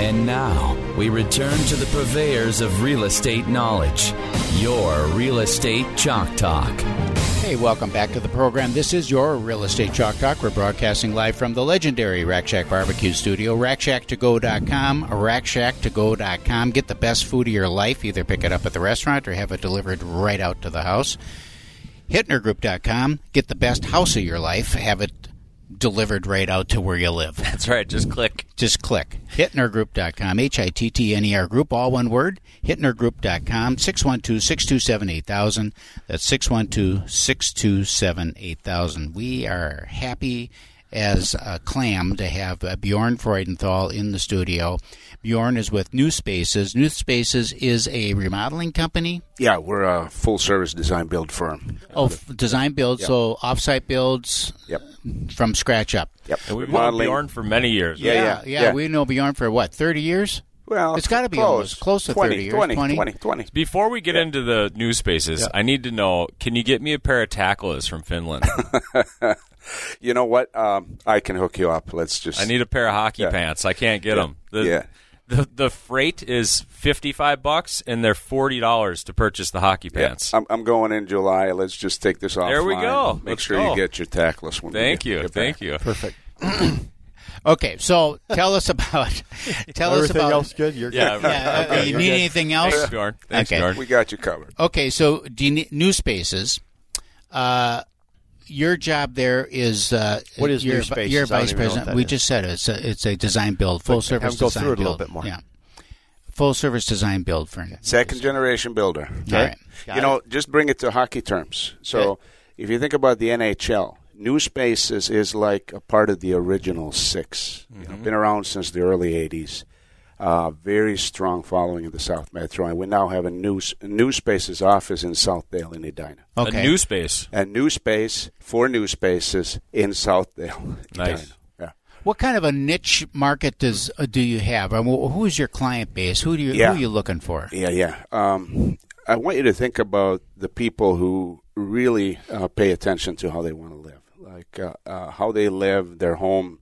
And now we return to the purveyors of real estate knowledge, your Real Estate Chalk Talk. Hey, welcome back to the program. This is your Real Estate Chalk Talk. We're broadcasting live from the legendary Rack Shack Barbecue Studio. RackShackToGo.com, RackShackToGo.com. Get the best food of your life. Either pick it up at the restaurant or have it delivered right out to the house. HittnerGroup.com. Get the best house of your life. Have it delivered right out to where you live. That's right. Just click. Just click. Hittnergroup.com. H I T T N E R Group, all one word. Hittnergroup.com. 612 627 8000. That's 612 627 8000. We are happy as a clam to have uh, Bjorn Freudenthal in the studio. Bjorn is with New Spaces. New Spaces is a remodeling company. Yeah, we're a full service design build firm. Oh, f- design build, Yep. so offsite builds Yep. from scratch up. Yep. And we've known Bjorn for many years. Yeah, yeah, yeah, yeah. We know Bjorn for what, 30 years? Well, It's gotta be close. almost close to 20, 30 years, 20, 20. 20, 20. Before we get into the new spaces, I need to know: Can you get me a pair of Tacklas from Finland? You know what? Um, I can hook you up. Let's just. I need a pair of hockey Yeah. pants. I can't get Yeah. them. The, Yeah. The the freight is fifty five bucks, and they're forty dollars to purchase the hockey Yeah, pants. I'm, I'm going in July. Let's just take this off. There we go. Make Let's sure go. you get your tackless one. Thank get- you, get thank back. you. Perfect. okay, so tell us about. Tell us Everything about. else good? You're Yeah, good. Yeah, Okay, you you're need good. anything else? Thanks, Bjorn. Thanks, Okay. Bjorn. We got you covered. Okay, so do you need new spaces? Uh, your job there is uh, What is your, New Spaces? Your vice even know what president. We is. just said it. it's a it's a design build, full But service have go design through it a build. little bit more. Yeah, full service design build for Second generation builder. All right. Got you know, just bring it to hockey terms. So, if you think about the NHL, New Spaces is like a part of the original 6 You know, been around since the early '80s. Uh, very strong following in the South Metro, and we now have a new New Spaces office in Southdale in Edina. Okay. A new space. A new space for new spaces in Southdale. Nice. Edina. Yeah. What kind of a niche market does uh, do you have? I mean, who is your client base? Who do you Yeah. who are you looking for? Yeah, yeah. Um, I want you to think about the people who really uh, pay attention to how they want to live, like uh, uh, how they live, their home,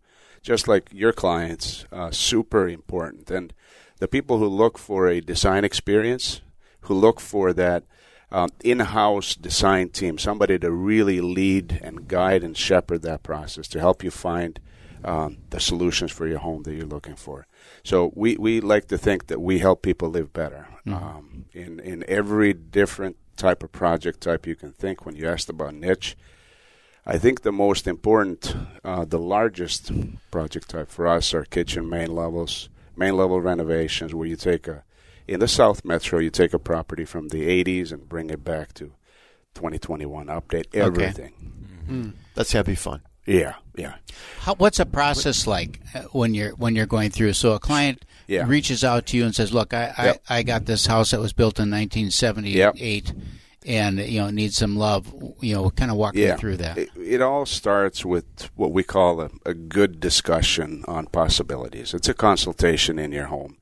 just like your clients, uh, super important. And the people who look for a design experience, who look for that um, in-house design team, somebody to really lead and guide and shepherd that process to help you find um, the solutions for your home that you're looking for. So we, we like to think that we help people live better um, in in every different type of project type you can think. When you asked about niche, I think the most important, uh, the largest project type for us are kitchen main levels, main level renovations, where you take a in the South Metro, you take a property from the 80s and bring it back to 2021, update everything. That's gotta be fun. Yeah, yeah. How, what's a process like uh, when you're when you're going through? So a client Yeah. reaches out to you and says, "Look, I, Yep. I, I got this house that was built in 1978, and you know needs some love. You know, kind of walk yeah. me through that." It, it all starts with what we call a, a good discussion on possibilities. It's a consultation in your home.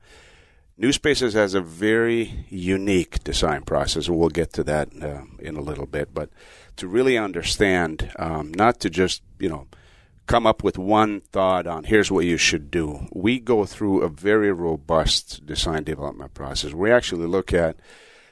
New Spaces has a very unique design process, and we'll get to that uh, in a little bit. But to really understand, um, not to just you know come up with one thought on here's what you should do. We go through a very robust design development process. We actually look at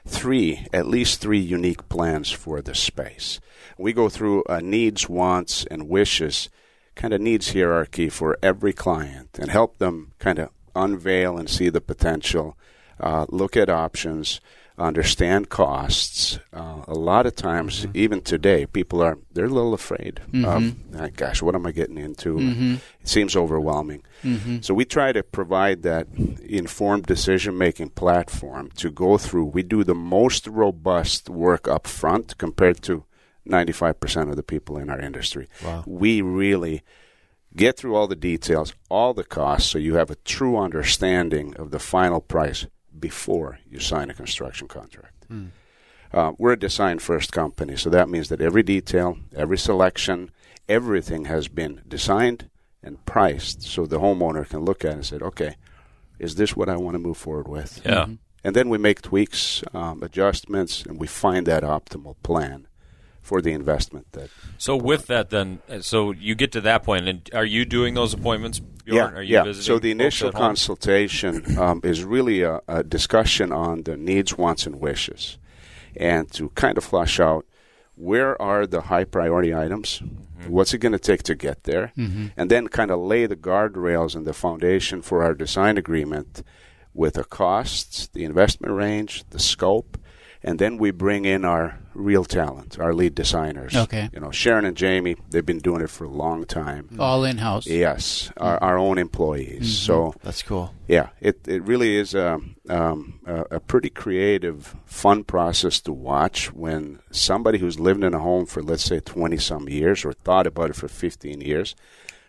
three, at least three unique plans for the space. We go through a needs, wants, and wishes kind of needs hierarchy for every client and help them kind of unveil and see the potential, uh, look at options, understand costs. Uh, a lot of times, even today, people are they're a little afraid of, "Ah, gosh, what am I getting into? It seems overwhelming. So we try to provide that informed decision making platform to go through. We do the most robust work up front compared to 95% of the people in our industry. Wow. We really get through all the details, all the costs, so you have a true understanding of the final price before you sign a construction contract. Uh, we're a design first company, so that means that every detail, every selection, everything has been designed and priced so the homeowner can look at it and say, okay, is this what I want to move forward with? Yeah. And then we make tweaks, um, adjustments, and we find that optimal plan for the investment that So with that, then, uh, so you get to that point, and are you doing those appointments? Bjorn? Yeah, Are you yeah. visiting So the initial consultation um, is really a, a discussion on the needs, wants, and wishes, and to kind of flush out where are the high priority items, Mm-hmm. what's it going to take to get there, and then kind of lay the guardrails and the foundation for our design agreement with the costs, the investment range, the scope. And then we bring in our real talent, our lead designers. Okay. You know, Sharon and Jamie, they've been doing it for a long time. All in house. Yes, our, our own employees. So That's cool. yeah, it it really is a um, a, a pretty creative, fun process to watch when somebody who's lived in a home for let's say twenty some years or thought about it for fifteen years,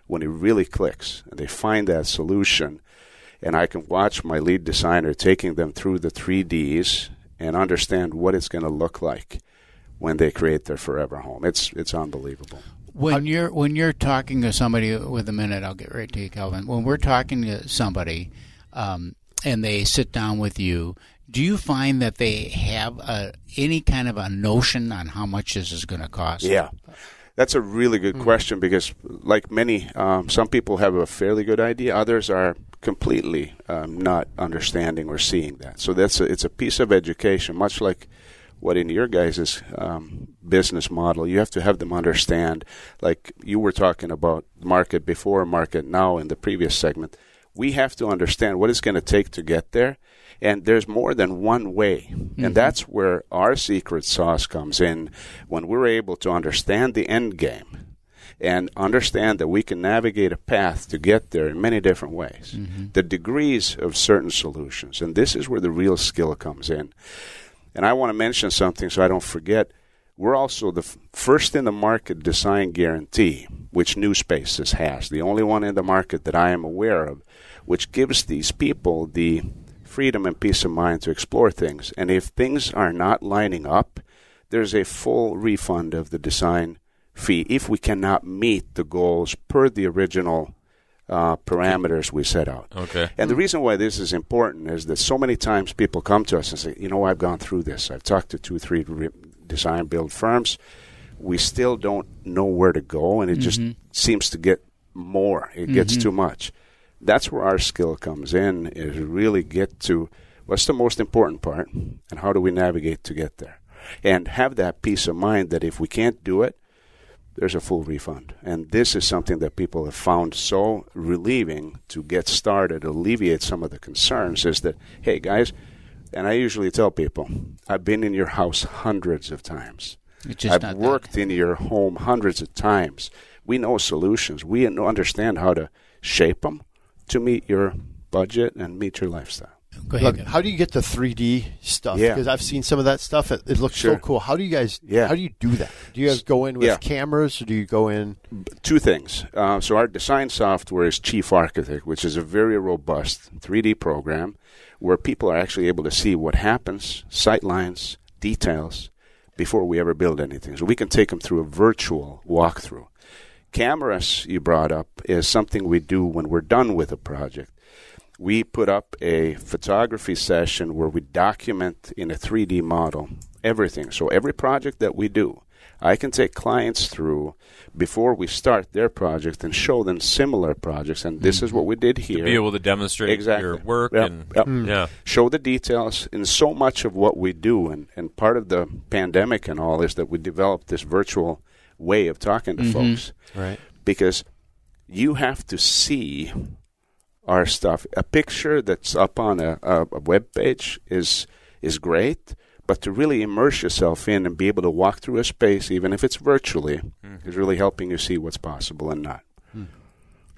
when it really clicks and they find that solution, and I can watch my lead designer taking them through the three Ds and understand what it's going to look like when they create their forever home. It's it's unbelievable. When you're when you're talking to somebody with a minute, I'll get right to you, Calvin. When we're talking to somebody, um, and they sit down with you, do you find that they have a, any kind of a notion on how much this is going to cost? Yeah. That's a really good question because, like many, um, some people have a fairly good idea. Others are completely um, not understanding or seeing that. So that's a, it's a piece of education, much like what in your guys' um, business model, you have to have them understand. Like you were talking about market before, market now in the previous segment. We have to understand what it's going to take to get there. And there's more than one way. And that's where our secret sauce comes in when we're able to understand the end game and understand that we can navigate a path to get there in many different ways. The degrees of certain solutions. And this is where the real skill comes in. And I want to mention something so I don't forget. We're also the f- first in the market design guarantee, which New Spaces has, the only one in the market that I am aware of, which gives these people the freedom and peace of mind to explore things. And if things are not lining up, there's a full refund of the design fee if we cannot meet the goals per the original uh, parameters we set out. Okay. And the reason why this is important is that so many times people come to us and say, you know, I've gone through this. I've talked to two, three re- design build firms. We still don't know where to go, and it just seems to get more. It gets too much. That's where our skill comes in, is really get to what's the most important part, and how do we navigate to get there? And have that peace of mind that if we can't do it, there's a full refund. And this is something that people have found so relieving to get started, alleviate some of the concerns is that, hey guys, and I usually tell people, I've been in your house hundreds of times. I've worked that. in your home hundreds of times. We know solutions. We understand how to shape them to meet your budget and meet your lifestyle. Go ahead. Look, how do you get the 3D stuff? Yeah. Because I've seen some of that stuff. It, it looks Sure. so cool. How do you guys? Yeah. How do you do that? Do you guys go in with Yeah. cameras, or do you go in? two things. Uh, so our design software is Chief Architect, which is a very robust 3D program where people are actually able to see what happens, sight lines, details before we ever build anything. So we can take them through a virtual walkthrough. Cameras you brought up is something we do when we're done with a project. We put up a photography session where we document in a 3D model everything. So every project that we do, I can take clients through before we start their project and show them similar projects. And this is what we did here. To be able to demonstrate Exactly. your work Yep, and yep. Mm. yeah. show the details in so much of what we do and, and part of the pandemic and all is that we developed this virtual way of talking to mm-hmm. folks Right. because you have to see our stuff a picture that's up on a, a, a web page is is great but to really immerse yourself in and be able to walk through a space even if it's virtually is really helping you see what's possible and not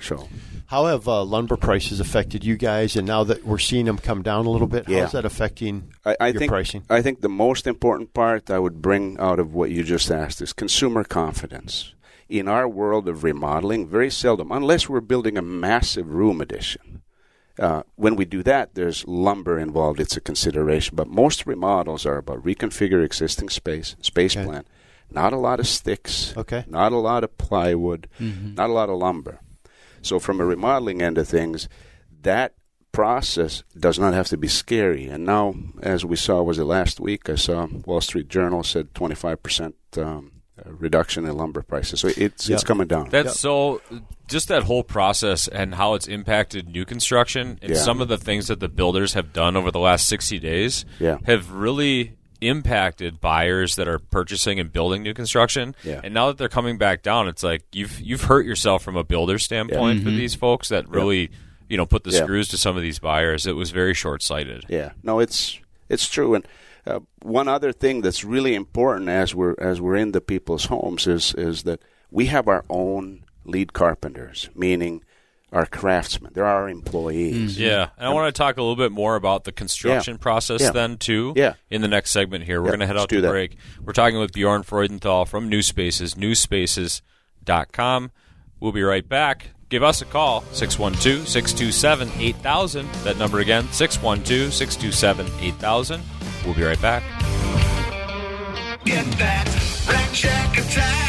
so How have uh, lumber prices affected you guys? And now that we're seeing them come down a little bit, Yeah. how's that affecting I, I your think pricing? I think the most important part I would bring out of what you just asked is consumer confidence. In our world of remodeling, very seldom, unless we're building a massive room addition. Uh, when we do that, there's lumber involved. It's a consideration. But most remodels are about reconfigure existing space, space Okay. plan. Not a lot of sticks. Okay. Not a lot of plywood. Not a lot of lumber. So from a remodeling end of things, that process does not have to be scary. And now, as we saw, was it last week? I saw Wall Street Journal said 25% um, uh, reduction in lumber prices. So it's Yeah. it's coming down. That's so. Just that whole process and how it's impacted new construction and Yeah. some of the things that the builders have done over the last sixty days Yeah. have really impacted buyers that are purchasing and building new construction. Yeah. And now that they're coming back down, it's like you've you've hurt yourself from a builder standpoint for mm-hmm. these folks that really you know put the Yeah. screws to some of these buyers. It was very short sighted. Yeah, no, it's it's true. And uh, one other thing that's really important as we're as we're in the people's homes is is that we have our own lead carpenters, meaning our craftsmen. They're our employees. Yeah, and I want to talk a little bit more about the construction Yeah. process Yeah. then too. Yeah. In the next segment here, we're Yeah, going to head out to that. break. We're talking with Bjorn Freudenthal from New Spaces, newspaces.com. We'll be right back. Give us a call 612-627-8000. That number again 612-627-8000. We'll be right back. Get that Rack attack,